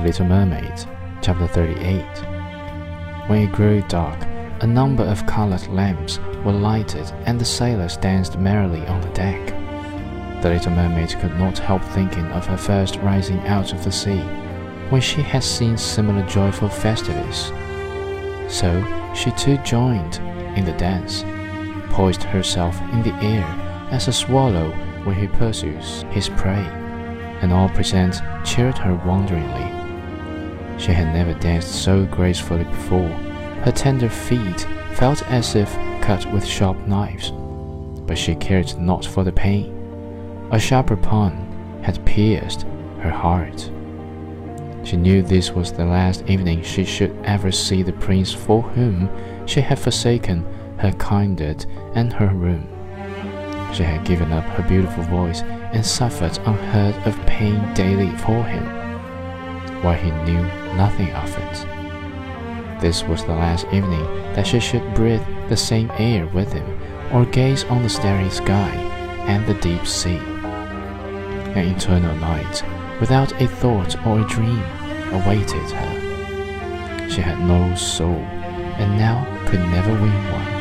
The Little Mermaid, chapter 38. When it grew dark, a number of colored lamps were lighted and the sailors danced merrily on the deck. The little mermaid could not help thinking of her first rising out of the sea, when she had seen similar joyful festivities. So she too joined in the dance, poised herself in the air as a swallow when he pursues his prey, and all present cheered her wonderingly. She had never danced so gracefully before. Her tender feet felt as if cut with sharp knives, but she cared not for the pain. A sharper pawn had pierced her heart. She knew this was the last evening she should ever see the prince for whom she had forsaken her kindred and her room. She had given up her beautiful voice and suffered unheard of pain daily for him, while he knew nothing of it. This was the last evening that she should breathe the same air with him, or gaze on the starry sky and the deep sea. An eternal night, without a thought or a dream, awaited her. She had no soul, and now could never win one.